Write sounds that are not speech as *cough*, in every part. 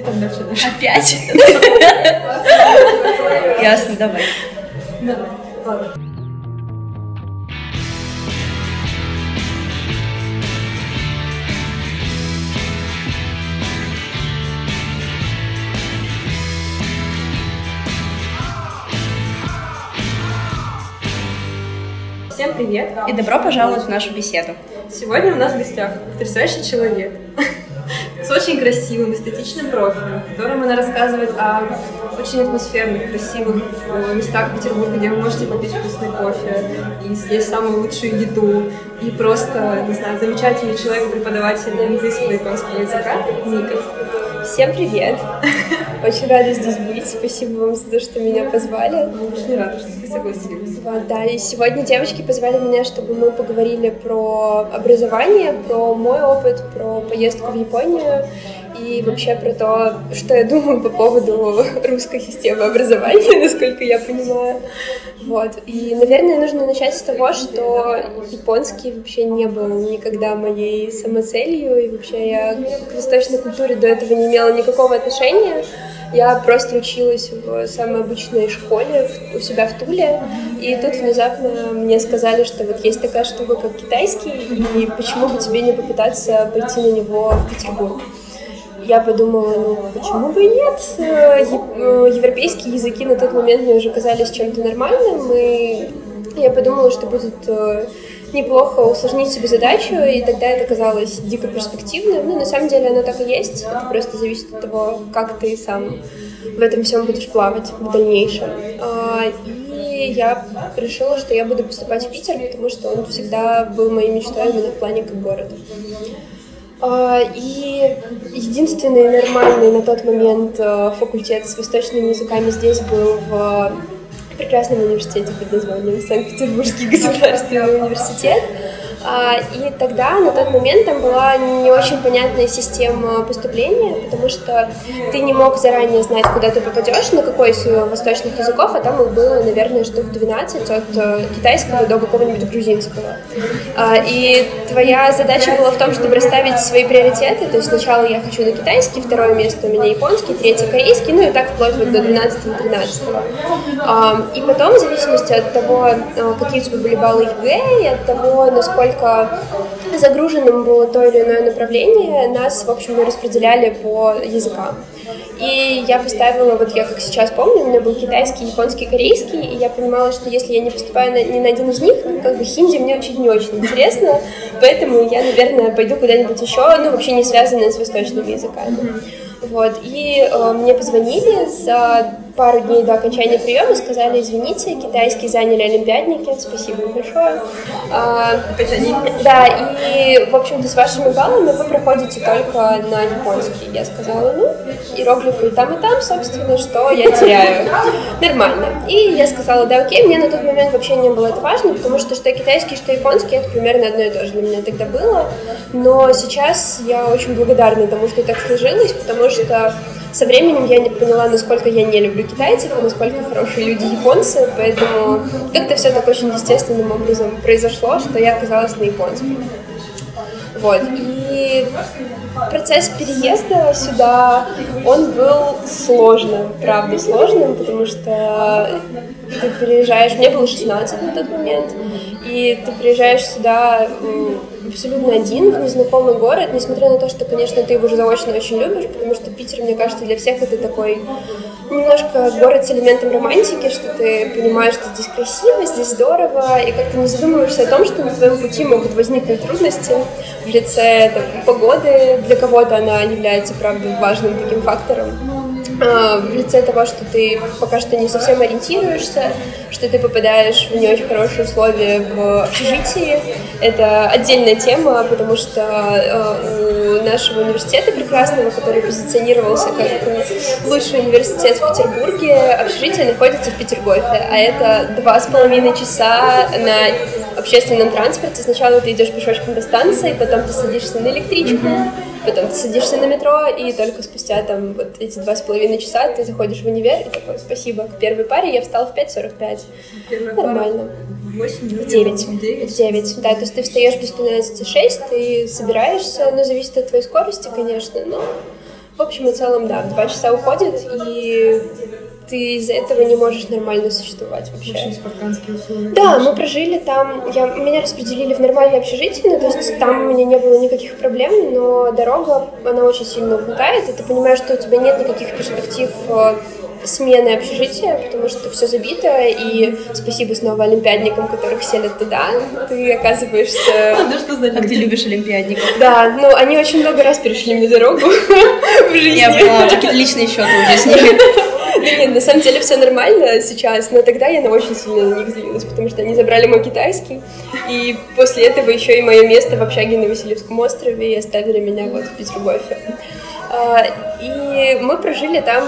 ты там дальше дальше. Опять? *laughs* Ясно, давай. Давай. Ладно. Всем привет! И добро пожаловать в нашу беседу. Сегодня у нас в гостях потрясающий человек очень красивым, эстетичным профилем, в котором она рассказывает о очень атмосферных, красивых э, местах Петербурга, где вы можете попить вкусный кофе и съесть самую лучшую еду. И просто, не знаю, замечательный человек, преподаватель английского и японского языка Ника. Всем привет! *laughs* Очень рада здесь быть. Спасибо вам за то, что меня позвали. Очень рада, что ты согласилась. Вот, да, и сегодня девочки позвали меня, чтобы мы поговорили про образование, про мой опыт, про поездку в Японию и вообще про то, что я думаю по поводу русской системы образования, *laughs* насколько я понимаю. Вот. И, наверное, нужно начать с того, что японский вообще не был никогда моей самоцелью, и вообще я к восточной культуре до этого не имела никакого отношения. Я просто училась в самой обычной школе у себя в Туле, и тут внезапно мне сказали, что вот есть такая штука, как китайский, и почему бы тебе не попытаться пойти на него в Петербург. Я подумала, ну почему бы и нет? Э, э, Европейские языки на тот момент мне уже казались чем-то нормальным, и я подумала, что будет э, неплохо усложнить себе задачу, и тогда это казалось дико перспективным. Ну, на самом деле оно так и есть, это просто зависит от того, как ты сам в этом всем будешь плавать в дальнейшем. А, И я решила, что я буду поступать в Питер, потому что он всегда был моей мечтой именно в плане как города. А, И единственный нормальный на тот момент э, факультет с восточными языками здесь был в прекрасном университете под названием Санкт-Петербургский *laughs* государственный университет. А, И тогда, на тот момент, там была не очень понятная система поступления, потому что ты не мог заранее знать, куда ты попадешь, на какой из восточных языков, а там их было, наверное, штук 12, от э, китайского до какого-нибудь грузинского. А, И твоя задача была в том, чтобы расставить свои приоритеты, то есть сначала я хочу на китайский, второе место у меня японский, третье корейский, ну и так вплоть вот до 12-13. А, И потом, в зависимости от того, э, какие у тебя были баллы ЕГЭ, и от того, насколько загруженным было то или иное направление, нас, в общем, распределяли по языкам. И я поставила, вот я как сейчас помню, у меня был китайский, японский, корейский, и я понимала, что если я не поступаю на, ни на один из них, ну, как бы хинди мне учить не очень интересно, поэтому я, наверное, пойду куда-нибудь еще, ну, вообще не связанное с восточными языками. Вот, и э, мне позвонили за пару дней до окончания приема, сказали, извините, китайский заняли олимпиадники, спасибо им большое. А, да, и, в общем-то, с вашими баллами вы проходите только на японский. Я сказала, ну, иероглифы и там, и там, собственно, что я теряю. Нормально. И я сказала, да, окей, мне на тот момент вообще не было это важно, потому что что китайский, что японский, это примерно одно и то же для меня тогда было. Но сейчас я очень благодарна тому, что так сложилось, потому что со временем я не поняла, насколько я не люблю китайцев, и насколько хорошие люди японцы, поэтому как-то все так очень естественным образом произошло, что я оказалась на японском. Вот, и процесс переезда сюда, он был сложным, правда сложным, потому что ты переезжаешь, мне было 16 на тот момент, и ты приезжаешь сюда абсолютно один в незнакомый город, несмотря на то, что, конечно, ты его уже заочно очень любишь, потому что Питер, мне кажется, для всех это такой немножко город с элементом романтики, что ты понимаешь, что здесь красиво, здесь здорово, и как-то не задумываешься о том, что на твоем пути могут возникнуть трудности в лице там, погоды, для кого-то она является, правда, важным таким фактором. А, в лице того, что ты пока что не совсем ориентируешься, что ты попадаешь в не очень хорошие условия в общежитии. Это отдельная тема, потому что э, у нашего университета прекрасного, который позиционировался как э, лучший университет в Петербурге, общежитие находится в Петергофе, а это два с половиной часа на общественном транспорте. Сначала ты идешь пешочком до станции, потом ты садишься на электричку, потом ты садишься на метро, и только спустя там вот эти два с половиной часа ты заходишь в универ, и такой, спасибо, к первой паре я встала в 5.45. Первая Нормально. в 8, В 9. В 9. 9, да, то есть ты встаешь без 15.06, ты собираешься, ну, зависит от твоей скорости, конечно, но В общем и целом, да, два часа уходит, и ты из-за этого не можешь нормально существовать вообще. Очень спартанские условия. Да, мы прожили там, я, меня распределили в нормальное общежитие, ну, то есть там у меня не было никаких проблем, но дорога, она очень сильно угнетает, и ты понимаешь, что у тебя нет никаких перспектив э, смены общежития, потому что все забито, и спасибо снова олимпиадникам, которых селят туда, ты оказываешься... *laughs* Да что за Как ты любишь олимпиадников? Да, ну они очень много раз перешли мне дорогу *laughs* в жизни. Я поняла, какие-то личные счеты уже с *laughs* ними. Нет, на самом деле все нормально сейчас, но тогда я на очень сильно на них злилась, потому что они забрали мой китайский, и после этого еще и мое место в общаге на Васильевском острове и оставили меня вот в Петергофе. А, И мы прожили там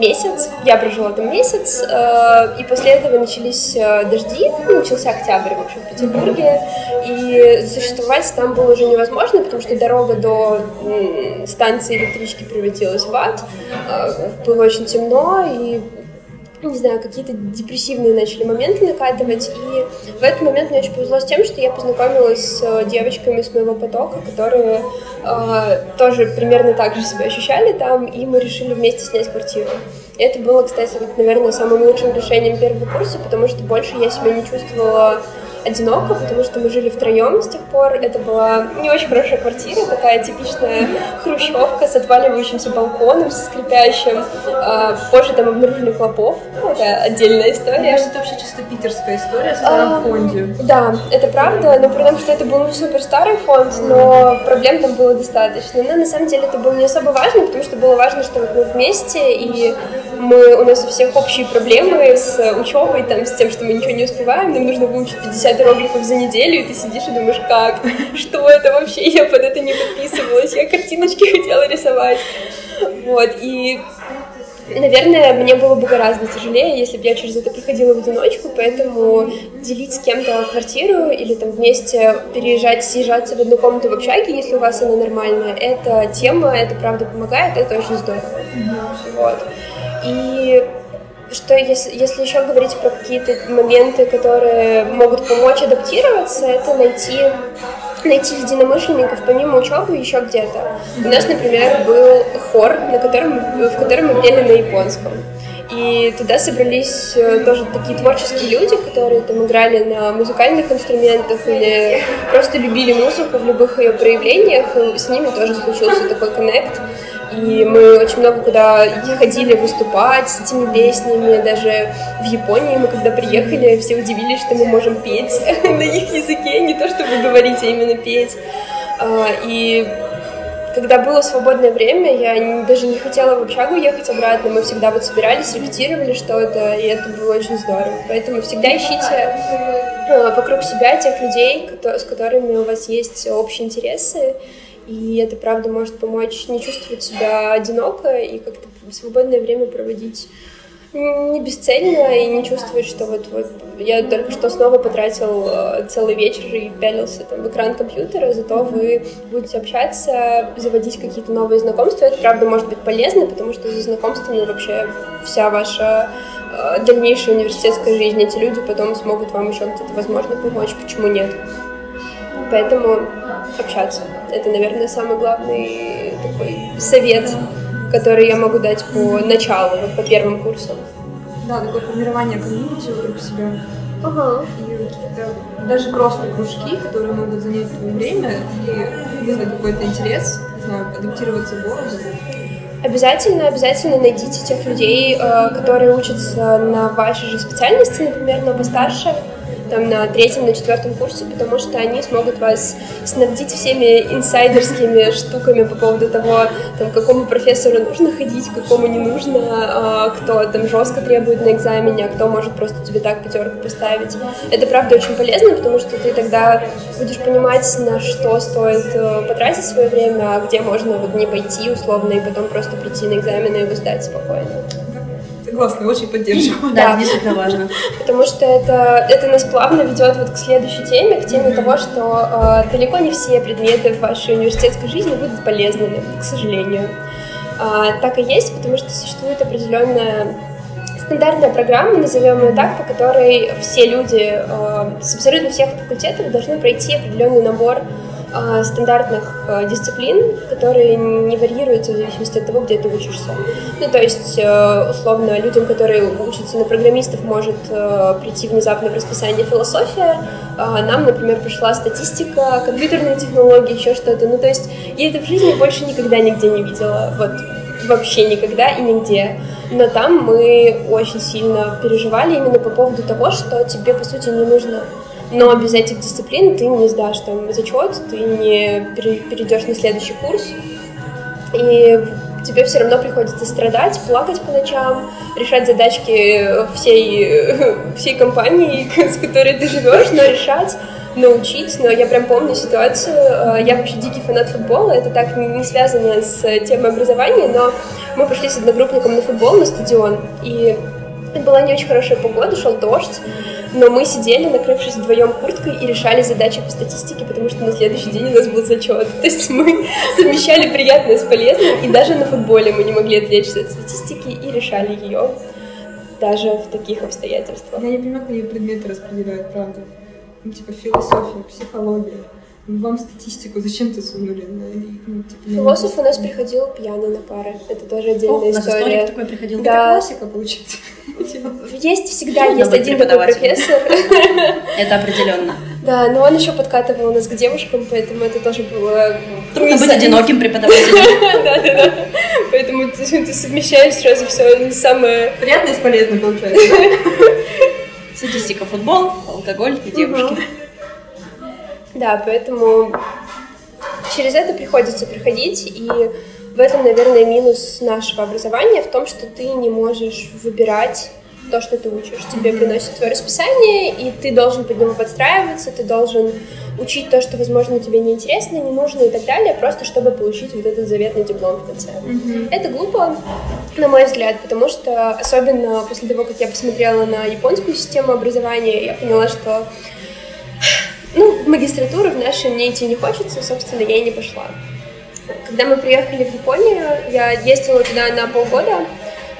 месяц, я прожила там месяц, а, и после этого начались а, дожди, начался октябрь, в общем, в Петербурге, и существовать там было уже невозможно, потому что дорога до станции электрички превратилась в ад, было очень темно, и не знаю, какие-то депрессивные начали моменты накатывать, и в этот момент мне очень повезло с тем, что я познакомилась с э, девочками с моего потока, которые э, тоже примерно так же себя ощущали там, и мы решили вместе снять квартиру. Это было, кстати, вот, наверное, самым лучшим решением первого курса, потому что больше я себя не чувствовала одиноко, потому что мы жили втроем с тех пор. Это была не очень хорошая квартира, такая типичная хрущевка с отваливающимся балконом, со скрипящим. А, позже там обнаружили клопов. Ну, Это отдельная Мне история. кажется, это вообще чисто питерская история с А, старым фонде. Да, это правда, но при том, что это был не супер старый фонд, но проблем там было достаточно. Но на самом деле это было не особо важно, потому что было важно, что вот мы вместе, и мы, у нас у всех общие проблемы с учебой, там, с тем, что мы ничего не успеваем, нам нужно выучить 50 иероглифов за неделю, и ты сидишь и думаешь, как, что это вообще, я под это не подписывалась, я картиночки хотела рисовать. Вот, и Наверное, мне было бы гораздо тяжелее, если бы я через это проходила в одиночку, поэтому делить с кем-то квартиру или там вместе переезжать, съезжаться в одну комнату в общаге, если у вас она нормальная, это тема, это правда помогает, это очень здорово. Вот. И что если, если еще говорить про какие-то моменты, которые могут помочь адаптироваться, это найти найти единомышленников помимо учебы еще где-то. У нас, например, был хор, на котором, в котором мы пели на японском. И туда собрались э, тоже такие творческие люди, которые там играли на музыкальных инструментах или просто любили музыку в любых ее проявлениях. И с ними тоже случился такой коннект. И мы очень много куда ходили выступать с этими песнями. Даже в Японии мы когда приехали, все удивились, что мы можем петь *laughs* на их языке, не то чтобы говорить, а именно петь. А, И когда было свободное время, я даже не хотела в общагу ехать обратно. Мы всегда вот собирались, репетировали что-то, и это было очень здорово. Поэтому всегда ищите э, вокруг себя тех людей, с которыми у вас есть общие интересы. И это, правда, может помочь не чувствовать себя одиноко и как-то свободное время проводить не бесцельно и не чувствовать, что вот, вот я только что снова потратил э, целый вечер и пялился там в экран компьютера, зато вы будете общаться, заводить какие-то новые знакомства. Это, правда, может быть полезно, потому что за знакомствами вообще вся ваша э, дальнейшая университетская жизнь. Эти люди потом смогут вам еще где-то, возможно, помочь, почему нет. Поэтому общаться. Это, наверное, самый главный такой совет, который я могу дать по началу, вот по первым курсам. Да, такое формирование комьюнити вокруг себя. Ага. И какие-то даже просто кружки, которые могут занять твое время и вызвать какой-то интерес, не знаю, адаптироваться к городу. Обязательно, обязательно найдите тех людей, э, которые учатся на вашей же специальности, например, но постарше, там на третьем, на четвертом курсе, потому что они смогут вас снабдить всеми инсайдерскими штуками по поводу того, там, какому профессору нужно ходить, какому не нужно, а, кто там жестко требует на экзамене, а кто может просто тебе так пятерку поставить. Это правда очень полезно, потому что ты тогда будешь понимать, на что стоит э, потратить свое время, а где можно вот не пойти условно и потом просто прийти на экзамены и его сдать спокойно. Согласна, очень поддерживаю. Да, действительно важно. Потому что это, это нас плавно ведет вот к следующей теме, к теме того, что э, далеко не все предметы в вашей университетской жизни будут полезными, к сожалению. А, так и есть, потому что существует определенная стандартная программа, назовем ее так, по которой все люди э, с абсолютно всех факультетов должны пройти определенный набор э, стандартных э, дисциплин, которые не варьируются в зависимости от того, где ты учишься. Ну, то есть, э, условно, людям, которые учатся на программистов, может э, прийти внезапно в расписание философия, а нам, например, пришла статистика, компьютерные технологии, еще что-то. Ну, то есть, я это в жизни больше никогда нигде не видела. Вот вообще никогда и нигде. Но там мы очень сильно переживали именно по поводу того, что тебе, по сути, не нужно. Но без этих дисциплин ты не сдашь там зачет, ты не перейдешь на следующий курс. И тебе все равно приходится страдать, плакать по ночам, решать задачки всей, *laughs* всей компании, *laughs* с которой ты живешь, но решать научить, но я прям помню ситуацию, э, я вообще дикий фанат футбола, это так не связано с темой образования, но мы пошли с одногруппником на футбол на стадион, и была не очень хорошая погода, шел дождь, но мы сидели, накрывшись вдвоем курткой, и решали задачи по статистике, потому что на следующий день у нас был зачет. То есть мы *laughs* совмещали приятное с полезным, и даже на футболе мы не могли отвлечься от статистики и решали ее даже в таких обстоятельствах. Я не понимаю, какие предметы распределяют, правда ну, типа философия, психология. Вам статистику зачем ты сунули? Ну, типа, Философ у нас приходил пьяный на пары. Это тоже отдельная О, история. историк такой приходил. Да. Это классика, получается. Есть всегда, есть один такой профессор. *laughs* Это определенно. Да, но он еще подкатывал нас к девушкам, поэтому это тоже было... Трудно быть одиноким преподавателем. Да, да, да. Поэтому ты совмещаешь сразу все самое... Приятное с полезным, получается. *laughs* Статистика футбол, алкоголь и девушки. Да, поэтому через это приходится проходить, и в этом, наверное, минус нашего образования, в том, что ты не можешь выбирать то, что ты учишь. Тебе приносит твое расписание, и ты должен под него подстраиваться, ты должен учить то, что, возможно, тебе не интересно, не нужно и так далее, просто чтобы получить вот этот заветный диплом в конце. Mm-hmm. Это глупо, на мой взгляд, потому что, особенно после того, как я посмотрела на японскую систему образования, я поняла, что ну, в магистратуру в нашей мне идти не хочется, собственно, я и не пошла. Когда мы приехали в Японию, я ездила туда на полгода,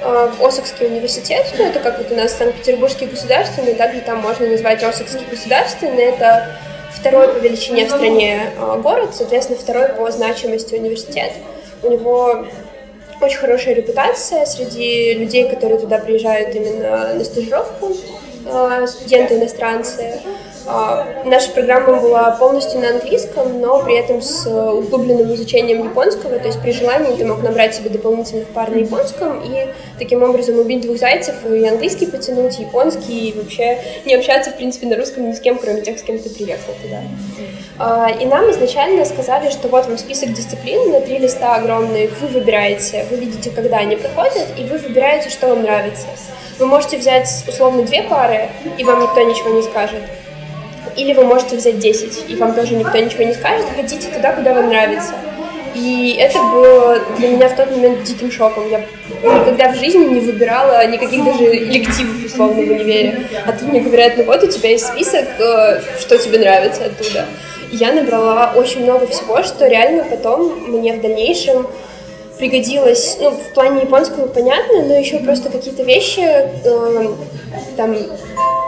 э, в Осакский университет, ну, это как вот у нас Санкт-Петербургский государственный, также там можно назвать Осакский государственный, это второй по величине в стране э, город, соответственно, второй по значимости университет. У него очень хорошая репутация среди людей, которые туда приезжают именно на стажировку, э, студенты иностранцы. А, наша программа была полностью на английском, но при этом с углубленным изучением японского, то есть при желании ты мог набрать себе дополнительных пар на японском и таким образом убить двух зайцев и английский потянуть, и японский, и вообще не общаться, в принципе, на русском ни с кем, кроме тех, с кем ты приехал туда. А, и нам изначально сказали, что вот вам список дисциплин на три листа огромные, вы выбираете, вы видите, когда они проходят, и вы выбираете, что вам нравится. Вы можете взять условно две пары, и вам никто ничего не скажет или вы можете взять 10, и вам тоже никто ничего не скажет, хотите туда, куда вам нравится. И это было для меня в тот момент диким шоком. Я никогда в жизни не выбирала никаких даже элективов, условно, в универе. А тут мне говорят, ну вот у тебя есть список, э, что тебе нравится оттуда. И я набрала очень много всего, что реально потом мне в дальнейшем пригодилось, ну, в плане японского понятно, но еще просто какие-то вещи, э, там,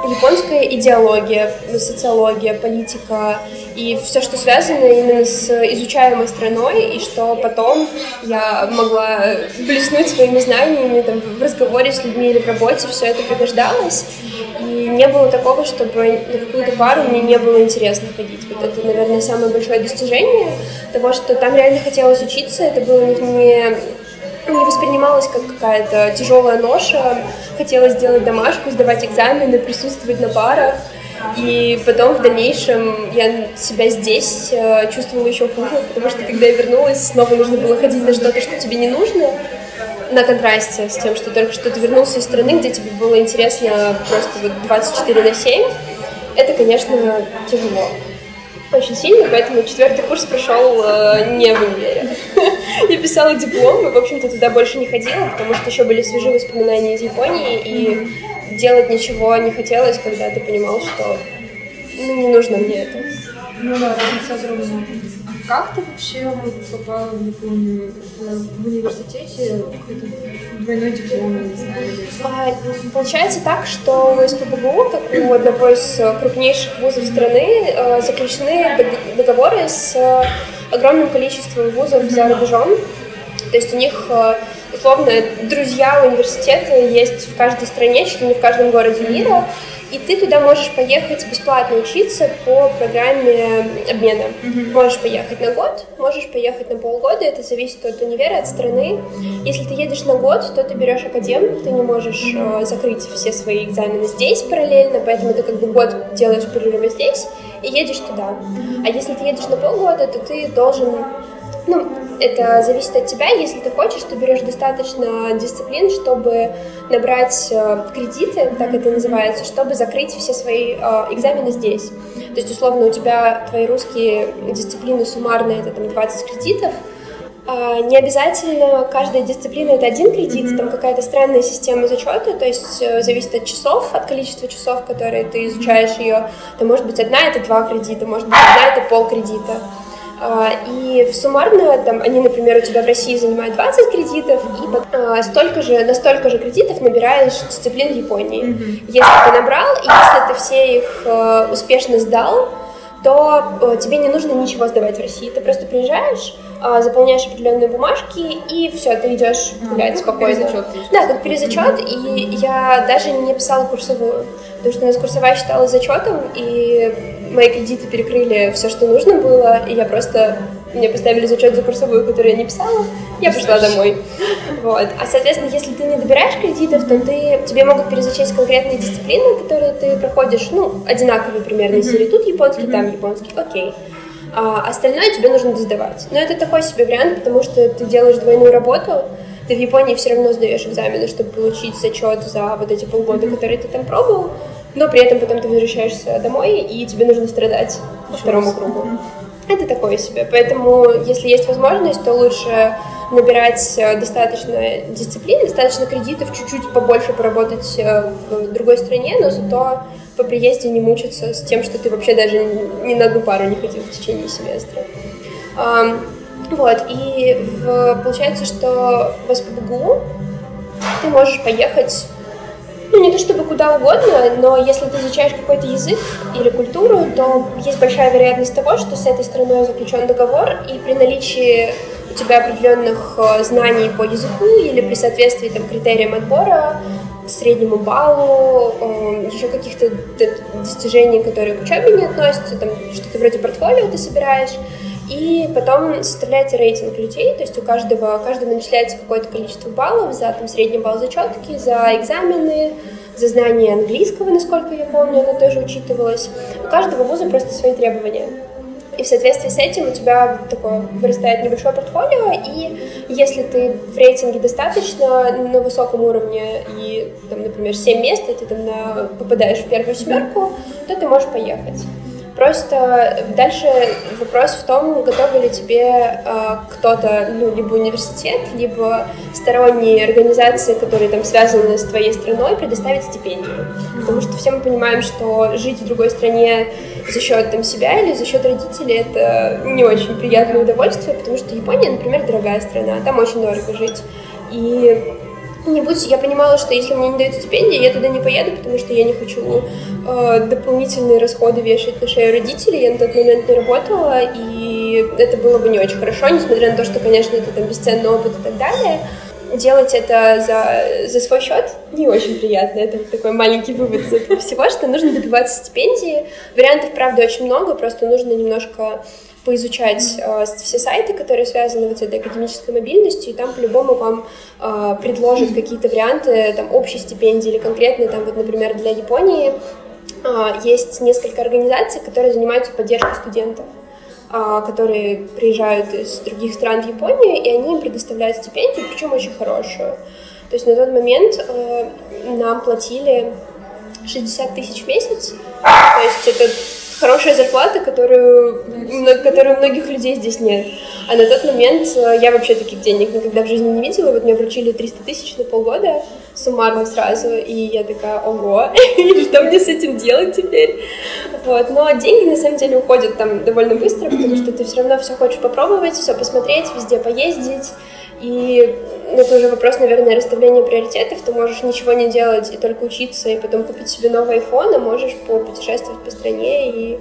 японская идеология, социология, политика и все, что связано именно с изучаемой страной, и что потом я могла блеснуть своими знаниями там, в разговоре с людьми или в работе, все это пригождалось. И не было такого, чтобы на какую-то пару мне не было интересно ходить. Вот это, наверное, самое большое достижение того, что там реально хотелось учиться. Это было не не воспринималось как какая-то тяжелая ноша. Хотелось сделать домашку, сдавать экзамены, присутствовать на парах. И потом в дальнейшем я себя здесь э, чувствовала еще хуже, потому что когда я вернулась, снова нужно было ходить на что-то, что тебе не нужно, на контрасте с тем, что только что ты вернулся из страны, где тебе было интересно просто вот 24 на 7. Это, конечно, тяжело очень сильно, поэтому четвертый курс прошел э, не в универе. *laughs* Я писала диплом, и, в общем-то, туда больше не ходила, потому что еще были свежие воспоминания из Японии, и делать ничего не хотелось, когда ты понимал, что ну, не нужно мне это. Ну да, разница огромная. Как ты вообще попала в Японию? В университете какой-то двойной диплом, не знаю. А, получается так, что у СПБГУ, как у одного из крупнейших вузов страны, э, заключены договоры с огромным количеством вузов за рубежом. То есть у них э, условно друзья университета есть в каждой стране, чуть ли не в каждом городе мира. И ты туда можешь поехать бесплатно учиться по программе обмена. Mm-hmm. Можешь поехать на год, можешь поехать на полгода, это зависит от универа, от страны. Если ты едешь на год, то ты берешь академ, ты не можешь э, закрыть все свои экзамены здесь параллельно, поэтому ты как бы год делаешь перерывы здесь и едешь туда. А если ты едешь на полгода, то ты должен ну, это зависит от тебя. Если ты хочешь, ты берешь достаточно дисциплин, чтобы набрать э, кредиты, так это называется, чтобы закрыть все свои э, экзамены здесь. То есть, условно, у тебя твои русские дисциплины суммарные, это там 20 кредитов, а, не обязательно каждая дисциплина это один кредит, mm-hmm. там какая-то странная система зачета, то есть э, зависит от часов, от количества часов, которые ты изучаешь ее. Это может быть одна это два кредита, может быть одна это пол кредита. А, и суммарно там, они, например, у тебя в России занимают 20 кредитов, и а, столько же, на столько же кредитов набираешь дисциплин в Японии. Mm-hmm. Если ты набрал, и если ты все их э, успешно сдал, то э, тебе не нужно ничего сдавать в России. Ты просто приезжаешь, а, заполняешь определенные бумажки, и все, ты идешь гулять а, спокойно. Перезачет, да, как перезачет, и я даже не писала курсовую, потому что у нас курсовая считалась зачетом, и мои кредиты перекрыли все, что нужно было, и я просто... Мне поставили зачет за курсовую, которую я не писала, я пошла домой. Вот. А, соответственно, если ты не добираешь кредитов, то ты, тебе могут перезачесть конкретные дисциплины, которые ты проходишь, ну, одинаковые примерно, если тут японский, там японский, окей. А остальное тебе нужно сдавать. Но это такой себе вариант, потому что ты делаешь двойную работу, ты в Японии все равно сдаешь экзамены, чтобы получить зачет за вот эти полгода, которые ты там пробовал, но при этом потом ты возвращаешься домой, и тебе нужно страдать по второму кругу. Это такое себе. Поэтому, если есть возможность, то лучше набирать э, достаточно дисциплин, достаточно кредитов, чуть-чуть побольше поработать э, в другой стране, но зато по приезде не мучиться с тем, что ты вообще даже ни на одну пару не ходил в течение семестра. Вот, и в, получается, что в СПБГУ ты можешь поехать ну, не то чтобы куда угодно, но если ты изучаешь какой-то язык или культуру, то есть большая вероятность того, что с этой страной заключен договор, и при наличии у тебя определенных э, знаний по языку или при соответствии там, критериям отбора, среднему баллу, э, еще каких-то достижений, которые к учебе не относятся, там что-то вроде портфолио ты собираешь, и потом составляется рейтинг людей, то есть у каждого, каждому начисляется какое-то количество баллов за там, средний балл зачетки, за экзамены, за знание английского, насколько я помню, оно тоже учитывалось. У каждого вуза просто свои требования. И в соответствии с этим у тебя такое вырастает небольшое портфолио, и если ты в рейтинге достаточно на высоком уровне и, там, например, 7 мест, и ты там на, попадаешь в первую семерку, то ты можешь поехать. Просто дальше вопрос в том, готовы ли тебе э, кто-то, ну, либо университет, либо сторонние организации, которые там связаны с твоей страной, предоставить стипендию. Потому что все мы понимаем, что жить в другой стране за счет там себя или за счет родителей это не очень приятное удовольствие, потому что Япония, например, дорогая страна, там очень дорого жить. И не будь, я понимала, что если мне не дают стипендии, я туда не поеду, потому что я не хочу э, дополнительные расходы вешать на шею родителей. Я на тот момент не работала, и это было бы не очень хорошо, несмотря на то, что, конечно, это там бесценный опыт и так далее. Делать это за, за свой счет не очень приятно. Это такой маленький вывод из этого всего, что нужно добиваться стипендии. Вариантов, правда, очень много, просто нужно немножко поизучать э, все сайты, которые связаны вот с этой академической мобильностью, и там по-любому вам э, предложат какие-то варианты там, общей стипендии или конкретно, там, вот, например, для Японии э, есть несколько организаций, которые занимаются поддержкой студентов которые приезжают из других стран в Японию, и они им предоставляют стипендию, причем очень хорошую. То есть на тот момент э, нам платили 60 тысяч в месяц, то есть это хорошая зарплата, которую, у многих людей здесь нет. А на тот момент э, я вообще таких денег никогда в жизни не видела. Вот мне вручили 300 тысяч на полгода суммарно сразу, и я такая, ого, *laughs* что мне с этим делать теперь? Вот. Но деньги на самом деле уходят там довольно быстро, потому что ты все равно все хочешь попробовать, все посмотреть, везде поездить. И это уже вопрос, наверное, расставления приоритетов. Ты можешь ничего не делать и только учиться, и потом купить себе новый iPhone, а можешь попутешествовать по стране и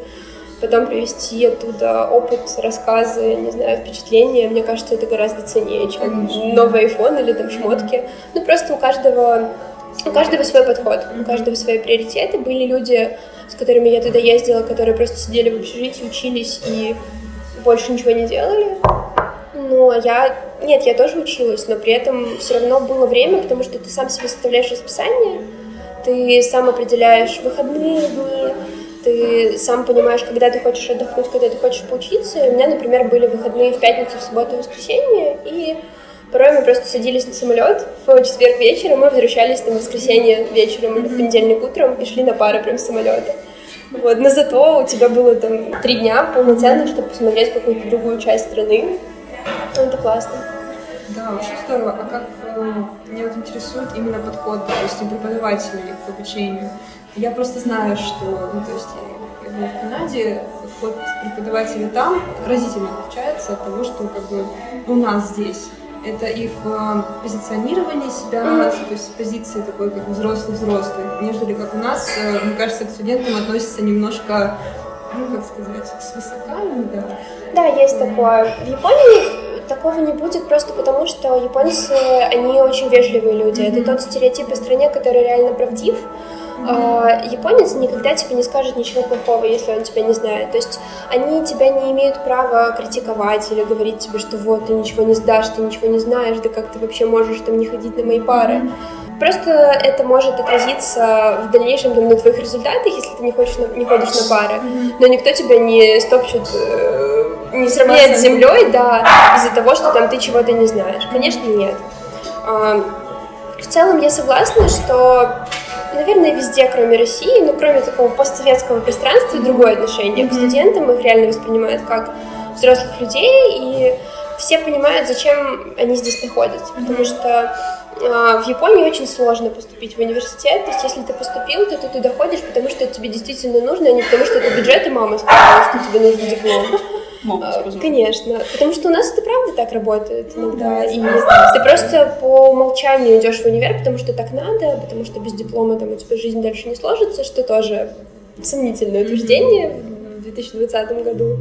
потом привести оттуда опыт, рассказы, не знаю, впечатления. Мне кажется, это гораздо ценнее, чем Конечно. новый iPhone или там шмотки. Ну, просто у каждого, у каждого свой подход, у каждого свои приоритеты. Были люди, с которыми я туда ездила, которые просто сидели в общежитии, учились и больше ничего не делали. Ну, а я... Нет, я тоже училась, но при этом все равно было время, потому что ты сам себе составляешь расписание, ты сам определяешь выходные дни, ты сам понимаешь, когда ты хочешь отдохнуть, когда ты хочешь поучиться. И у меня, например, были выходные в пятницу, в субботу и воскресенье, и порой мы просто садились на самолет в четверг вечером, мы возвращались там в воскресенье вечером или в понедельник утром и шли на пары прям с самолета. Вот, но зато у тебя было там три дня полноценных, чтобы посмотреть какую-то другую часть страны. Ну, Это классно. Да, очень здорово. А как э, меня вот интересует именно подход, допустим, преподавателей к обучению? Я просто знаю, что, ну, то есть я, я в Канаде, подход преподавателя там разительно отличается от того, что как бы у нас здесь. Это и в э, позиционировании себя, то есть с позиции такой как взрослый-взрослый, нежели как у нас, э, мне кажется, к студентам относятся немножко, ну, как сказать, свысока, да. Да, есть такое. В Японии такого не будет просто потому, что японцы, они очень вежливые люди. Это тот стереотип о стране, который реально правдив. А, Японец никогда тебе не скажет ничего плохого, если он тебя не знает. То есть они тебя не имеют права критиковать или говорить тебе, что вот, ты ничего не сдашь, ты ничего не знаешь, да как ты вообще можешь там не ходить на мои пары. Просто это может отразиться в дальнейшем там, на твоих результатах, если ты не, хочешь на- не ходишь на пары. Но никто тебя не стопчет, э, не сравняет с землей, да, из-за того, что там ты чего-то не знаешь. Конечно, нет. А, В целом я согласна, что, наверное, везде, кроме России, ну, кроме такого постсоветского пространства, другое отношение к студентам, их реально воспринимают как взрослых людей, и все понимают, зачем они здесь находятся, потому что в Японии очень сложно поступить в университет, то есть если ты поступил, то ты туда ходишь, потому что это тебе действительно нужно, а не потому что это бюджет и мама сказала, что тебе нужен диплом. А. Конечно, потому что у нас это правда так работает иногда. И ты просто по умолчанию идешь в универ, потому что так надо, потому что без диплома там у тебя жизнь дальше не сложится, что тоже сомнительное утверждение в 2020 году.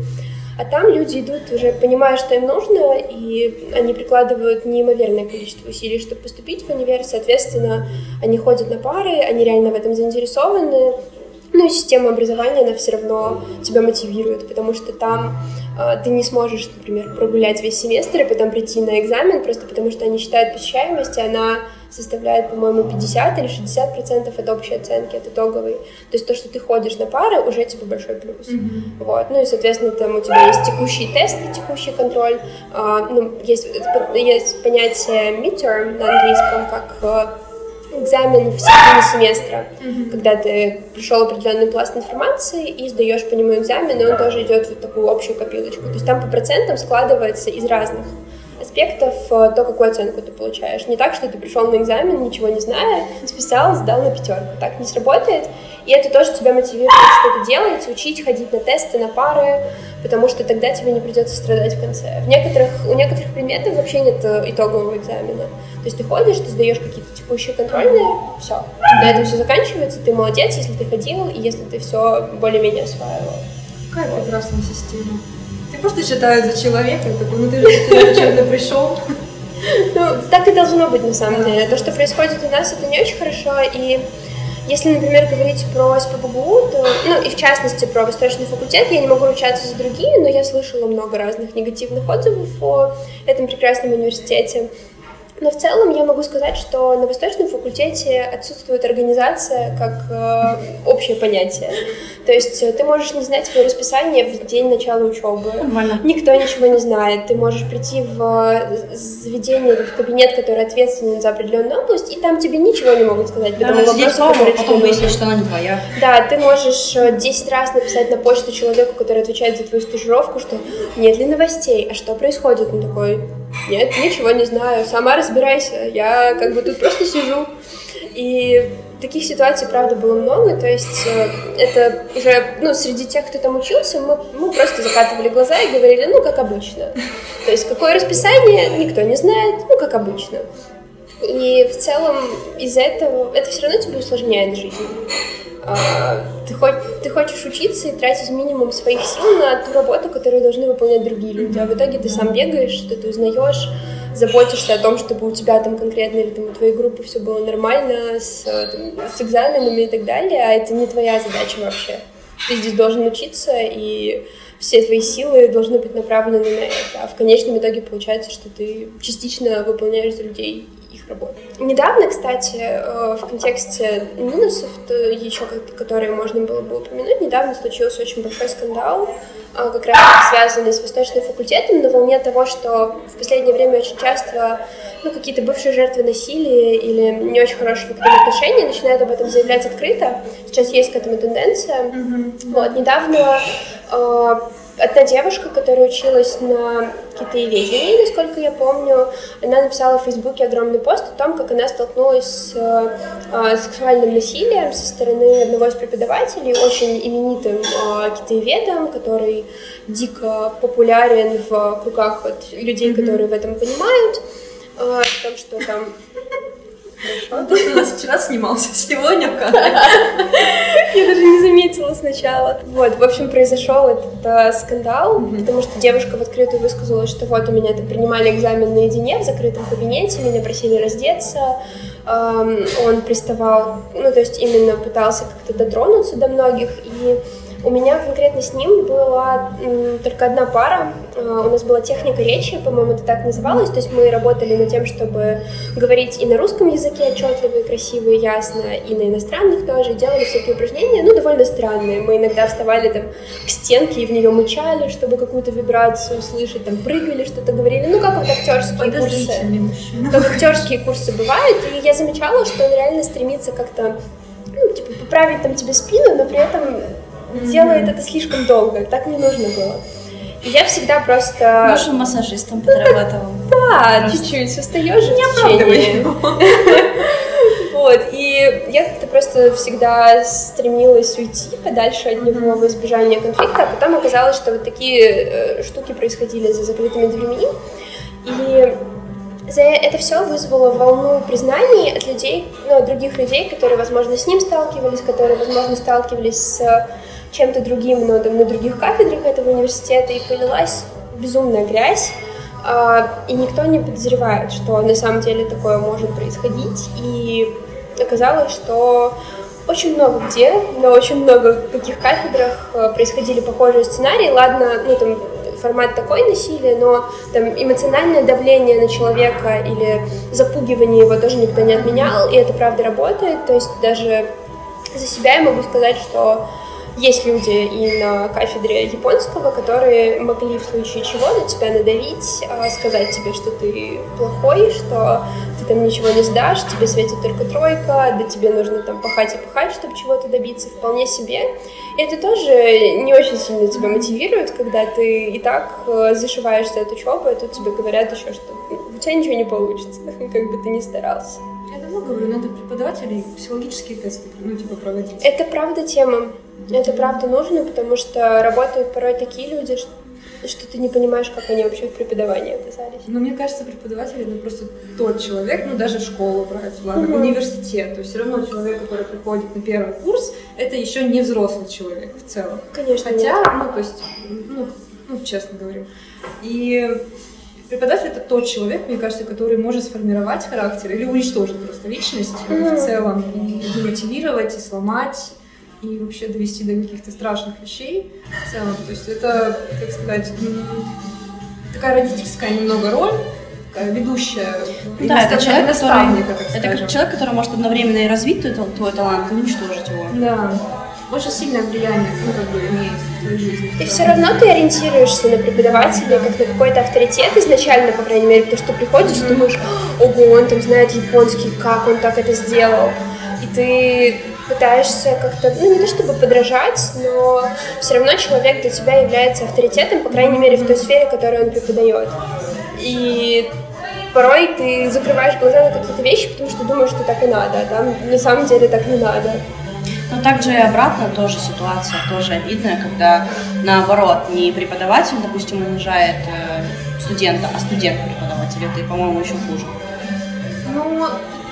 А там люди идут уже понимая, что им нужно, и они прикладывают неимоверное количество усилий, чтобы поступить в универ. Соответственно, они ходят на пары, они реально в этом заинтересованы. Ну и система образования, она все равно тебя мотивирует, потому что там а, ты не сможешь, например, прогулять весь семестр и потом прийти на экзамен, просто потому что они считают посещаемость, и она составляет, по-моему, 50 или 60 процентов от общей оценки, от итоговой. То есть то, что ты ходишь на пары, уже тебе большой плюс. Вот. Ну и, соответственно, там у тебя есть текущие тесты, текущий контроль. А, ну, есть, есть понятие midterm на английском, как э, экзамен в середине семестра, когда ты пришел определенный пласт информации и сдаешь по нему экзамен, и он тоже идет в такую общую копилочку. То есть там по процентам складывается из разных аспектов э, то, какую оценку ты получаешь. Не так, что ты пришел на экзамен, ничего не зная, списал, сдал на пятерку. Так не сработает. И это тоже тебя мотивирует что-то делать, учить, ходить на тесты, на пары, потому что тогда тебе не придется страдать в конце. В некоторых, у некоторых предметов вообще нет э, итогового экзамена. То есть ты ходишь, ты сдаешь какие-то текущие контрольные, все. На этом все заканчивается, ты молодец, если ты ходил, и если ты все более-менее осваивал. Какая прекрасная система. Просто считают за человека, такой, ну ты же зачем-то пришел. Ну, так и должно быть на самом деле. То, что происходит у нас, это не очень хорошо. И если, например, говорить про СПБГУ, то, ну и в частности про Восточный факультет, я не могу ручаться за другие, но я слышала много разных негативных отзывов о этом прекрасном университете. Но в целом я могу сказать, что на Восточном факультете отсутствует организация как э, общее понятие. То есть э, ты можешь не знать свое расписание в день начала учебы. Нормально. Никто ничего не знает. Ты можешь прийти в э, заведение, в кабинет, который ответственен за определенную область, и там тебе ничего не могут сказать. Да, потому дома, которые потом выяснить, что она не твоя. Да, ты можешь э, 10 раз написать на почту человеку, который отвечает за твою стажировку, что нет ли новостей, а что происходит? Он такой, нет, ничего не знаю, сама разбирайся, я как бы тут просто сижу. И таких ситуаций, правда, было много, то есть э, это уже, ну, среди тех, кто там учился, мы, мы просто закатывали глаза и говорили, ну, как обычно. То есть какое расписание, никто не знает, ну, как обычно. И в целом из-за этого это все равно тебе усложняет жизнь. А, Ты, хоть, ты хочешь учиться и тратить минимум своих сил на ту работу, которую должны выполнять другие люди. А в итоге ты сам бегаешь, ты узнаешь, заботишься о том, чтобы у тебя там конкретно или там, у твоей группы все было нормально с, э, там, с экзаменами и так далее, а это не твоя задача вообще. Ты здесь должен учиться, и все твои силы должны быть направлены на это. А в конечном итоге получается, что ты частично выполняешь за людей их работу. Недавно, кстати, э, в контексте минусов, еще которые можно было бы упомянуть, недавно случился очень большой скандал, как раз связанный с Восточным факультетом, на волне того, что в последнее время очень часто ну, какие-то бывшие жертвы насилия или не очень хороших отношений начинают об этом заявлять открыто. Сейчас есть к этому тенденция. Вот, недавно э, одна девушка, которая училась на китаеведении, насколько я помню, она написала в Фейсбуке огромный пост о том, как она столкнулась с э, сексуальным насилием со стороны одного из преподавателей, очень именитым э, китаеведом, который дико популярен в кругах вот, людей, которые в этом понимают. Э, о том, что там Он тут у нас вчера снимался, сегодня в кадре. Я даже не заметила сначала. Вот, в общем, произошел этот э, скандал, потому что девушка в открытую высказалась, что вот у меня там принимали экзамен наедине в закрытом кабинете, меня просили раздеться. Эм, он приставал, ну, то есть именно пытался как-то дотронуться до многих. И у меня конкретно с ним была м, только одна пара. Э, У нас была техника речи, по-моему, это так называлось. То есть мы работали над тем, чтобы говорить и на русском языке отчетливо и красиво и ясно, и на иностранных тоже. И делали всякие упражнения, ну, довольно странные. Мы иногда вставали там к стенке и в нее мычали, чтобы какую-то вибрацию услышать, там прыгали, что-то говорили. Ну, как вот актерские курсы как актерские курсы бывают, и я замечала, что он реально стремится как-то, ну, типа, поправить там тебе спину, но при этом делает это слишком долго, так не нужно было. И я всегда просто... Может, массажистом подрабатывал. *laughs* Да, чуть-чуть, устаешь же течение. *laughs* Вот, и я как-то просто всегда стремилась уйти подальше от него в избежание конфликта, а потом оказалось, что вот такие э, штуки происходили за закрытыми дверьми, и за это все вызвало волну признаний от людей, ну, от других людей, которые, возможно, с ним сталкивались, которые, возможно, сталкивались с чем-то другим, но там, на других кафедрах этого университета, и полилась безумная грязь, а, и никто не подозревает, что на самом деле такое может происходить, и оказалось, что очень много где, на очень много каких кафедрах э, происходили похожие сценарии. Ладно, ну там формат такой насилия, но там эмоциональное давление на человека или запугивание его тоже никто не отменял, и это правда работает. То есть даже за себя я могу сказать, что есть люди и на кафедре японского, которые могли в случае чего на тебя надавить, а, сказать тебе, что ты плохой, что ты там ничего не сдашь, тебе светит только тройка, да тебе нужно там пахать и пахать, чтобы чего-то добиться, вполне себе. И это тоже не очень сильно тебя мотивирует, когда ты и так э, зашиваешься от учебы, а тут тебе говорят еще, что «Ну, у тебя ничего не получится, *laughs* как бы ты ни старался. Я давно говорю, надо преподавателей психологические тесты, ну, типа, проводить. Это правда тема. Это правда нужно, потому что работают порой такие люди, что, что ты не понимаешь, как они вообще в преподавании оказались. Но мне кажется, преподаватель это просто тот человек, ну даже школу брать, ладно, университет. То есть все равно человек, который приходит на первый курс, это еще не взрослый человек в целом. Конечно, Хотя, нет. ну, то есть, ну, ну, честно говорим. И преподаватель это тот человек, мне кажется, который может сформировать характер или уничтожить просто личность в целом, и демотивировать, и сломать, и вообще довести до каких-то страшных вещей в целом. То есть это, как сказать, такая родительская немного роль, ведущая, Ну да, это человек, который, это как человек, который может одновременно и развить твой, твой талант, и уничтожить его. Да. Очень сильное влияние, ну, как бы, имеет в твоей жизни. И все равно ты ориентируешься на преподавателя как на какой-то авторитет изначально, по крайней мере, потому что приходишь и думаешь, ого, он там знает японский, как он так это сделал. И ты пытаешься как-то, ну не то чтобы подражать, но все равно человек для тебя является авторитетом, по крайней мере, в той сфере, которую он преподает. И порой ты закрываешь глаза на какие-то вещи, потому что думаешь, что так и надо, а там на самом деле так не надо. Но также и обратно тоже ситуация, тоже обидная, когда наоборот не преподаватель, допустим, унижает э, студента, а студент преподавателя. Это, по-моему, еще хуже. Ну,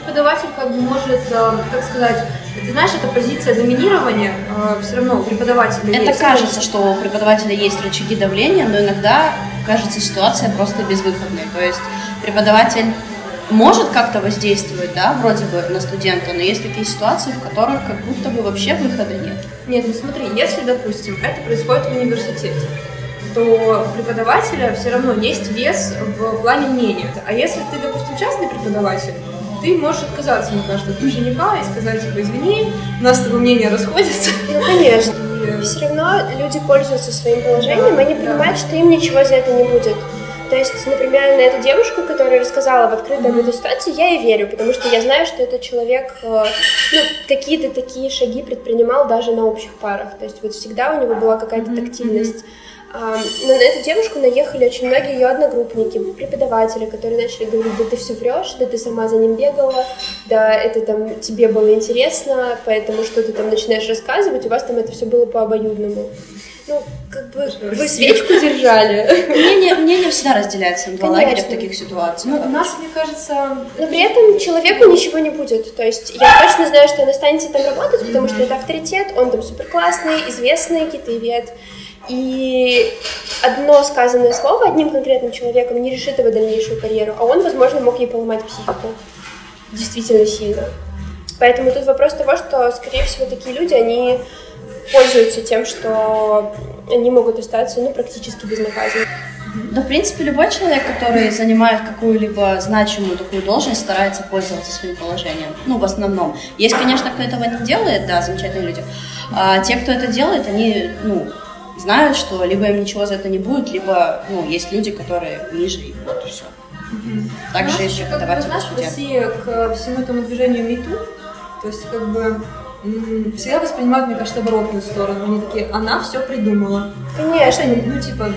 преподаватель как бы может, э, как сказать, ты знаешь, это позиция доминирования, все равно у преподавателя Это есть. кажется, что у преподавателя есть рычаги давления, но иногда кажется ситуация просто безвыходной. То есть преподаватель может как-то воздействовать, да, вроде бы на студента, но есть такие ситуации, в которых как будто бы вообще выхода нет. Нет, ну смотри, если, допустим, это происходит в университете, то у преподавателя все равно есть вес в плане мнения. А если ты, допустим, частный преподаватель, ты можешь отказаться, мне кажется, от ученика и сказать, типа, извини, у нас с тобой мнения расходятся. Ну, конечно. *laughs* И, Все равно люди пользуются своим положением, они понимают, что им ничего за это не будет. То есть, например, на эту девушку, которая рассказала в открыто об этой ситуации, я ей верю, потому что я знаю, что этот человек э, ну, какие-то такие шаги предпринимал даже на общих парах. То есть вот всегда у него была какая-то тактильность. А, Но на эту девушку наехали очень многие ее одногруппники, преподаватели, которые начали говорить, да ты все врешь, да ты сама за ним бегала, да это там тебе было интересно, поэтому что ты там начинаешь рассказывать, у вас там это все было по обоюдному. Ну, как бы вы свечку держали. Мнение, мнение всегда разделяется на два лагеря в таких ситуациях. Ну, у нас, мне кажется, Но при этом человеку ничего не будет. То есть я точно знаю, что он останется там работать, потому что это авторитет, он там супер классный, известный китаевед. И одно сказанное слово одним конкретным человеком не решит его дальнейшую карьеру, а он, возможно, мог ей поломать психику. Действительно сильно. Поэтому тут вопрос того, что, скорее всего, такие люди, они пользуются тем, что они могут остаться ну, практически безнаказанными. Да, в принципе, любой человек, который занимает какую-либо значимую такую должность, старается пользоваться своим положением. Ну, в основном. Есть, конечно, кто этого не делает, да, замечательные люди. А те, кто это делает, они, ну, знают, что либо им ничего за это не будет, либо, ну, есть люди, которые ниже их, вот и все. Также еще, преподаватель знаешь, в. России к всему этому движению МИТУ, то есть как бы всегда воспринимают, мне кажется, оборотную сторону. Они такие, она все придумала. Конечно. Это, ну, типа,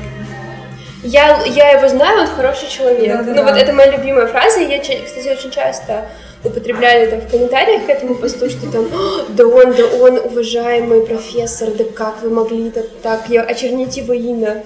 Я, я его знаю, он хороший человек. Да-да-да. Ну вот это моя любимая фраза, я, кстати, очень часто употребляли там в комментариях к этому посту, что там, «О, да он, да он, уважаемый профессор, да как вы могли так, так я- очернить его имя?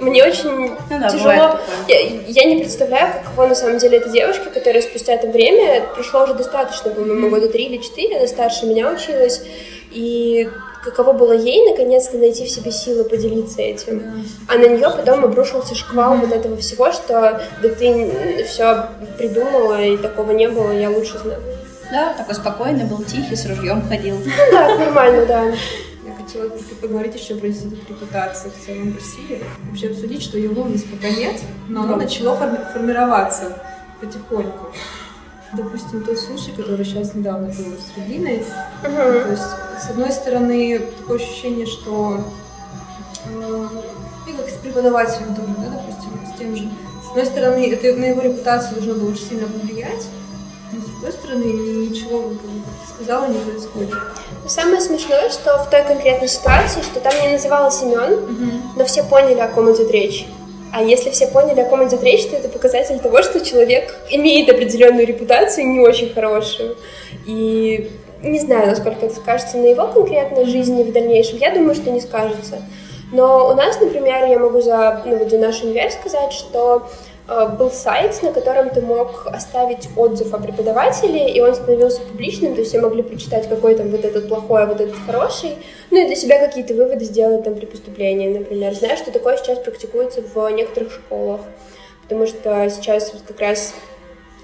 Мне очень Ну тяжело. Я, я не представляю, каково на самом деле эта девушка, которая спустя это время, прошло уже достаточно, по-моему, года три или четыре, она старше меня училась, и каково было ей наконец-то найти в себе силы поделиться этим. А на нее потом обрушился шквал вот этого всего, что да ты все придумала, и такого не было, я лучше знаю. Да, такой спокойный был, тихий, с ружьем ходил. Ну да, нормально, да. *laughs* я хотела только поговорить еще про институт репутации в целом в России. Вообще обсудить, что условность пока нет, но оно начало форми- формироваться потихоньку. Допустим, тот случай, который сейчас недавно был с Региной, То Мгм. есть, с одной стороны, такое ощущение, что э, и как с преподавателем тоже, да, допустим, с тем же. С одной стороны, это на его репутацию должно было очень сильно повлиять, другой стороны, ни- ничего, как сказала, не происходит. Самое смешное, что в той конкретной ситуации, что там не называлось имен, но все поняли, о ком идет речь. А если все поняли, о ком идет речь, то это показатель того, что человек имеет определенную репутацию, не очень хорошую. И не знаю, насколько это скажется на его конкретной жизни в дальнейшем. Я думаю, что не скажется. Но у нас, например, я могу за, ну, вот за наш универ сказать, что был сайт, на котором ты мог оставить отзыв о преподавателе, и он становился публичным, то есть все могли прочитать, какой там вот этот плохой, а вот этот хороший, ну и для себя какие-то выводы сделать там при поступлении, например. Знаю, что такое сейчас практикуется в некоторых школах, потому что сейчас вот как раз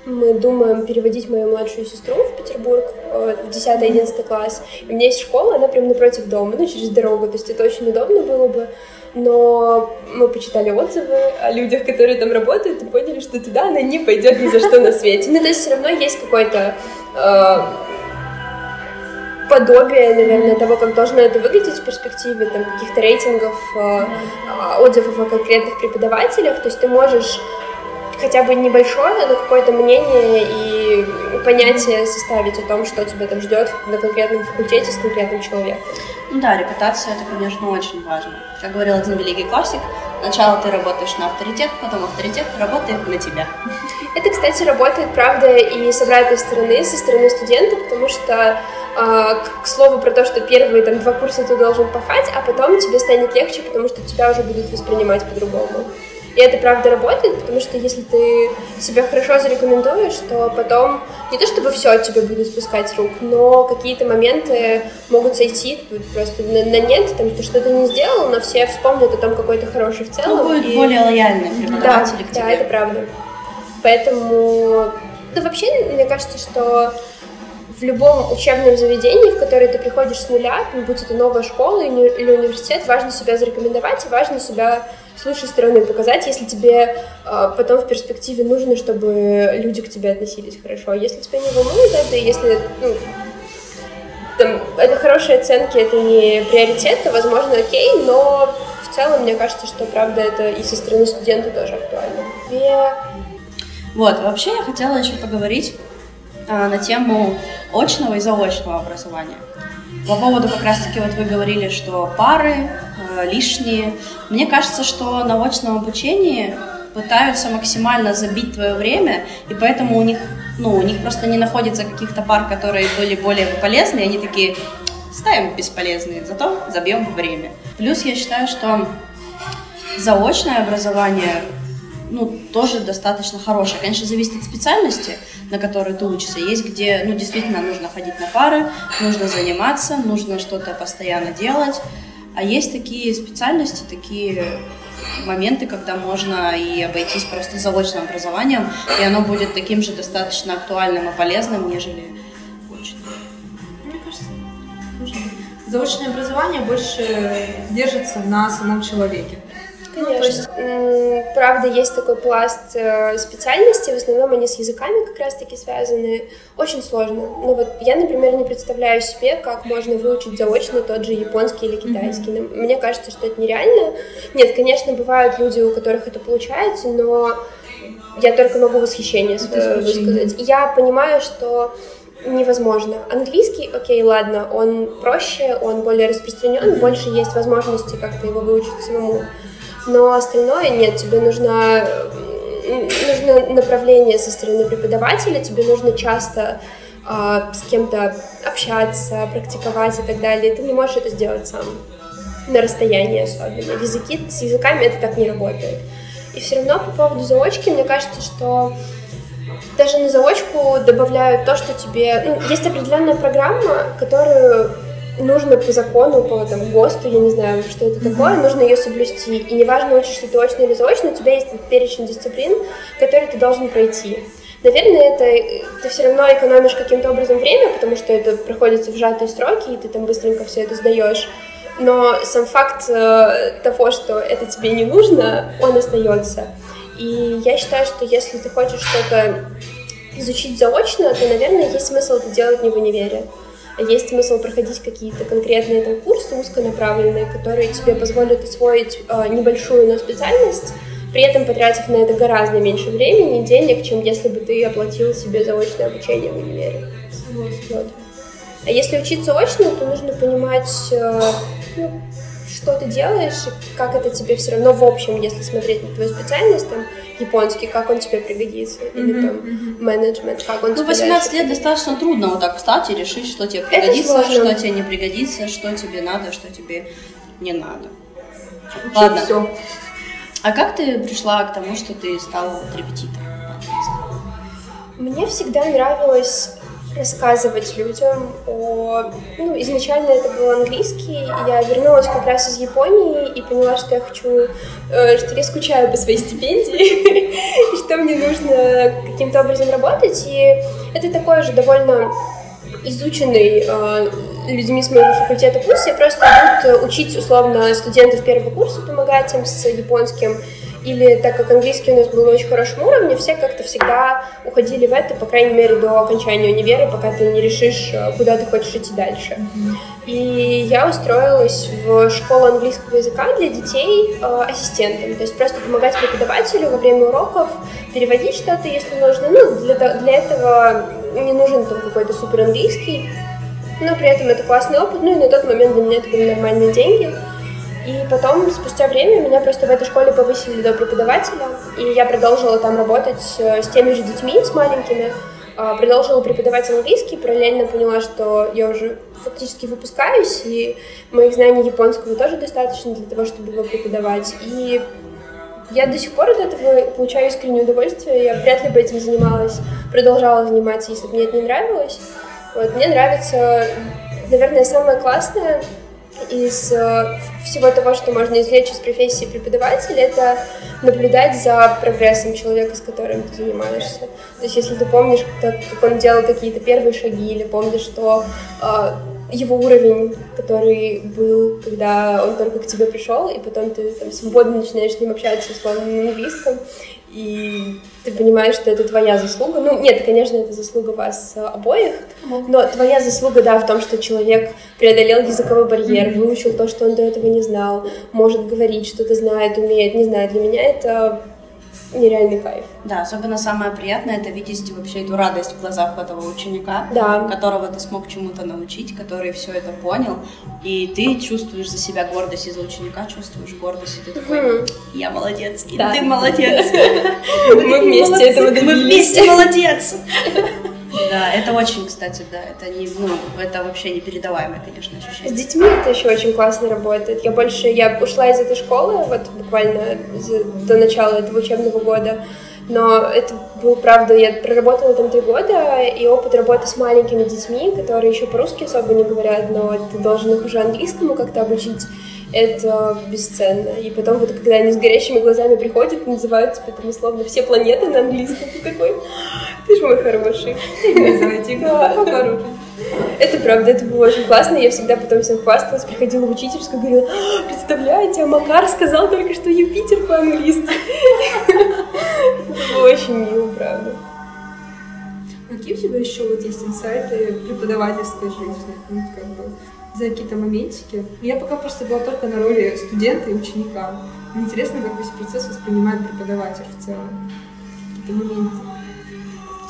мы думаем переводить мою младшую сестру в Петербург э, в 10-11 класс. И у меня есть школа, она прямо напротив дома, ну, через дорогу, то есть это очень удобно было бы. Но мы почитали отзывы о людях, которые там работают, и поняли, что туда она не пойдет ни за что на свете. Ну, то есть все равно есть какой-то э, подобие, наверное, того, как должно это выглядеть в перспективе, там, каких-то рейтингов, э, отзывов о конкретных преподавателях. То есть ты можешь хотя бы небольшое, но какое-то мнение и понятие составить о том, что тебя там ждет на конкретном факультете с конкретным человеком. Ну да, репутация это, конечно, очень важно. Как говорил один великий классик, сначала ты работаешь на авторитет, потом авторитет работает на тебя. Это, кстати, работает, правда, и с обратной стороны, со стороны студента, потому что а, к слову про то, что первые там два курса ты должен пахать, а потом тебе станет легче, потому что тебя уже будут воспринимать по-другому. И это правда работает, потому что если ты себя хорошо зарекомендуешь, то потом не то чтобы все от тебя будет спускать рук, но какие-то моменты могут сойти просто на, на нет, там ты что-то не сделал, но все вспомнят о том, какой то хороший в целом. Ну, будет и... более лояльный преподаватель да, к тебе. Да, это правда. Поэтому, да вообще, мне кажется, что в любом учебном заведении, в которое ты приходишь с нуля, будь это новая школа или университет, важно себя зарекомендовать и важно себя с лучшей стороны показать, если тебе э, потом в перспективе нужно, чтобы люди к тебе относились хорошо. Если тебя не волнует это, если ну, там, это хорошие оценки, это не приоритет, то, возможно, окей, но в целом, мне кажется, что, правда, это и со стороны студента тоже актуально. И... Вот, вообще я хотела еще поговорить а, на тему очного и заочного образования. По поводу как раз-таки вот вы говорили, что пары э, лишние. Мне кажется, что на очном обучении пытаются максимально забить твое время, и поэтому у них, ну, у них просто не находится каких-то пар, которые были более полезны, и они такие, ставим бесполезные, зато забьем время. Плюс я считаю, что заочное образование ну, тоже достаточно хорошая. Конечно, зависит от специальности, на которой ты учишься. Есть где, ну, действительно нужно ходить на пары, нужно заниматься, нужно что-то постоянно делать. А есть такие специальности, такие моменты, когда можно и обойтись просто заочным образованием, и оно будет таким же достаточно актуальным и полезным, нежели очное. Мне кажется, заочное образование больше держится на самом человеке. Конечно. Ну, то есть, правда, есть такой пласт э, специальностей, в основном они с языками как раз-таки связаны. Очень сложно. Ну вот я, например, не представляю себе, как можно выучить заочно тот же японский или китайский. Mm-hmm. Мне кажется, что это нереально. Нет, конечно, бывают люди, у которых это получается, но я только могу восхищение свое высказать. Я понимаю, что невозможно. Английский, окей, ладно, он проще, он более распространен, больше есть возможности как-то его выучить самому но остальное нет, тебе нужно, нужно направление со стороны преподавателя, тебе нужно часто э, с кем-то общаться, практиковать и так далее. Ты не можешь это сделать сам, на расстоянии особенно. Языки, с языками это так не работает. И все равно по поводу заочки, мне кажется, что даже на заочку добавляют то, что тебе... Ну, есть определенная программа, которую нужно по закону, по там, ГОСТу, я не знаю, что это такое, mm-hmm. нужно ее соблюсти. И неважно, учишься ты очно или заочно, у тебя есть перечень дисциплин, которые ты должен пройти. Наверное, это ты все равно экономишь каким-то образом время, потому что это проходится в сжатые сроки, и ты там быстренько все это сдаешь. Но сам факт э, того, что это тебе не нужно, он остается. И я считаю, что если ты хочешь что-то изучить заочно, то, наверное, есть смысл это делать не в универе есть смысл проходить какие-то конкретные там, курсы узконаправленные, которые тебе позволят освоить э, небольшую, но специальность, при этом потратив на это гораздо меньше времени и денег, чем если бы ты оплатил себе заочное обучение в универе. Вот. А если учиться очно, то нужно понимать, э, ну, что ты делаешь, как это тебе все равно в общем, если смотреть на твою специальность, там, японский, как он тебе пригодится, mm-hmm, или там mm-hmm. менеджмент, как он ну, тебе 18 лет достаточно трудно вот так встать и решить, что тебе пригодится, что тебе не пригодится, что тебе надо, что тебе не надо. Учить Ладно. Все. А как ты пришла к тому, что ты стала вот репетитором? Мне всегда нравилось рассказывать людям о... Ну, изначально это был английский, я вернулась как раз из Японии и поняла, что я хочу... Э, что я скучаю по своей стипендии, *laughs* что мне нужно каким-то образом работать, и это такой же довольно изученный э, людьми с моего факультета курса, и просто идут учить условно студентов первого курса, помогать им с японским, или так как английский у нас был на очень хорошем уровне, все как-то всегда уходили в это, по крайней мере, до окончания универа, пока ты не решишь, э, куда ты хочешь идти дальше. И я устроилась в школу английского языка для детей э, ассистентом, то есть просто помогать преподавателю во время уроков, переводить что-то, если нужно. Ну, для, для этого не нужен там какой-то супер английский, но при этом это классный опыт, ну и на тот момент для меня это были нормальные деньги. И потом, спустя время, меня просто в этой школе повысили до преподавателя, и я продолжила там работать э, с теми же детьми, с маленькими, а, продолжила преподавать английский, параллельно поняла, что я уже фактически выпускаюсь, и моих знаний японского тоже достаточно для того, чтобы его преподавать. И я до сих пор от этого получаю искреннее удовольствие. Я вряд ли бы этим занималась, продолжала заниматься, если бы мне это не нравилось. Вот, мне нравится, наверное, самое классное из э, всего того, что можно извлечь из профессии преподавателя, это наблюдать за прогрессом человека, с которым ты занимаешься. То есть, если ты помнишь, как, как он делал какие-то первые шаги, или помнишь, что э, его уровень, который был, когда он только к тебе пришел, и потом ты там, свободно начинаешь с ним общаться, условно, на английском, и ты понимаешь, что это твоя заслуга. Ну, нет, конечно, это заслуга вас э, обоих, но твоя заслуга, да, в том, что человек преодолел языковой барьер, выучил то, что он до этого не знал, может говорить, что-то знает, умеет, не знаю. Для меня это нереальный кайф. Да, особенно самое приятное это видеть вообще эту радость в глазах этого ученика, да. которого ты смог чему-то научить, который все это понял, и ты чувствуешь за себя гордость, и за ученика чувствуешь гордость, и ты такой, я молодец, и да. ты молодец. *laughs* Мы вместе этого добились. Мы вместе молодец. *laughs* Да, это очень, кстати, да, это не, ну, это вообще непередаваемое, конечно, ощущение. С детьми это еще очень классно работает. Я больше, я ушла из этой школы, вот буквально до начала этого учебного года, но это был, правда, я проработала там три года, и опыт работы с маленькими детьми, которые еще по-русски особо не говорят, но ты должен их уже английскому как-то обучить, это бесценно. И потом вот, когда они с горящими глазами приходят, называют тебя там условно все планеты на английском, ты такой, ты же мой хороший. Называйте да. Это правда, это было очень классно. Я всегда потом всем хвасталась, приходила в учительскую, говорила, «А, представляете, а Макар сказал только, что Юпитер по-английски. Это было очень мило, правда. Какие у тебя еще вот есть инсайты преподавательской жизни? Ну, как бы, за какие-то моментики. Я пока просто была только на роли студента и ученика. Мне интересно, как весь процесс воспринимает преподаватель в целом. Какие-то моменты.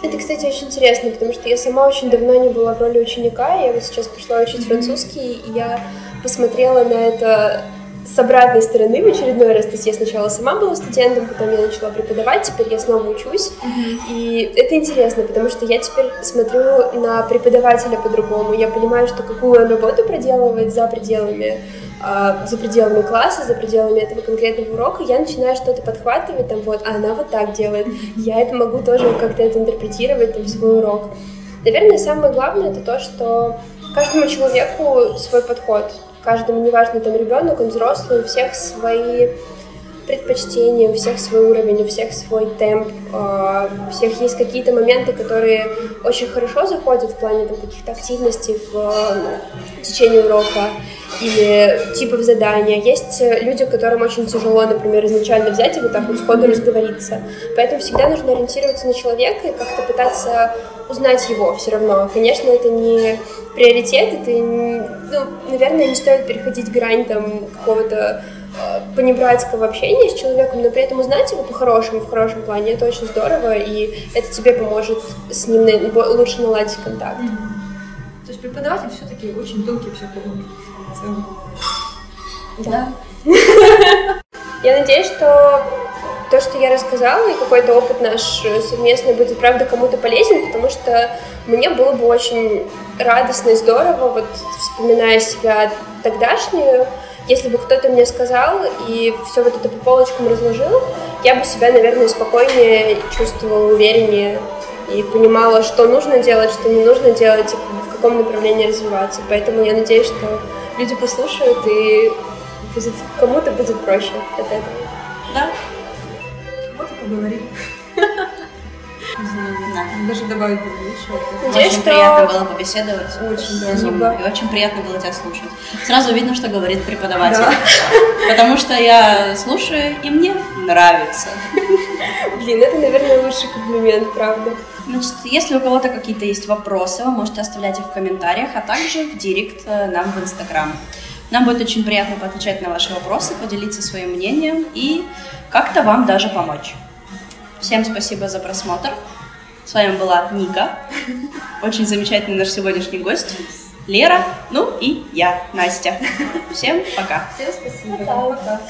Это, кстати, очень интересно, потому что я сама очень давно не была в роли ученика. Я вот сейчас пошла учить французский, и я посмотрела на это с обратной стороны в очередной раз. То есть я сначала сама была студентом, потом я начала преподавать, теперь я снова учусь. Mm-hmm. И это интересно, потому что я теперь смотрю на преподавателя по-другому. Я понимаю, что какую он работу проделывает за пределами а, за пределами класса, за пределами этого конкретного урока, я начинаю что-то подхватывать, там вот, а она вот так делает, я это могу тоже как-то это интерпретировать там, в свой урок. Наверное, самое главное это то, что каждому человеку свой подход, каждому, неважно, там ребенок, он взрослый, у всех свои предпочтения, у всех свой уровень, у всех свой темп, а, у всех есть какие-то моменты, которые очень хорошо заходят в плане там, каких-то активностей в, в течение урока или типов задания. Есть люди, которым очень тяжело, например, изначально взять и вот так вот сходу разговориться. Поэтому всегда нужно ориентироваться на человека и как-то пытаться узнать его все равно. Конечно, это не приоритет, это, ну, наверное, не стоит переходить грань там какого-то Э, понебратского общения с человеком, но при этом узнать его по-хорошему, в хорошем плане, это очень здорово, и это тебе поможет с ним лучше наладить контакт. Mm-hmm. То есть преподаватель все-таки очень тонкий психолог. Да. *laughs* Я надеюсь, что то, что я рассказала, и какой-то опыт наш совместный будет, правда, кому-то полезен, потому что мне было бы очень радостно и здорово, вот вспоминая себя тогдашнюю, если бы кто-то мне сказал и все вот это по полочкам разложил, я бы себя, наверное, спокойнее чувствовала, увереннее и понимала, что нужно делать, что не нужно делать, и в каком направлении развиваться. Поэтому я надеюсь, что люди послушают, и кому-то будет проще от этого. Да. Вот и поговорим. Да. даже добавить было. Надеюсь, Очень что- приятно было побеседовать. Очень, да. И очень приятно было тебя слушать. Сразу видно, что говорит преподаватель. Да. *laughs* Потому что я слушаю, и мне нравится. Блин, это, наверное, лучший комплимент, правда. Значит, если у кого-то какие-то есть вопросы, вы можете оставлять их в комментариях, а также в директ э, нам в Инстаграм. Нам будет очень приятно поотвечать на ваши вопросы, поделиться своим мнением и как-то вам даже помочь. Всем спасибо за просмотр. С вами была Ника, очень замечательный наш сегодняшний гость, Лера, ну и я, Настя. Всем пока. Всем спасибо. Пока. Пока.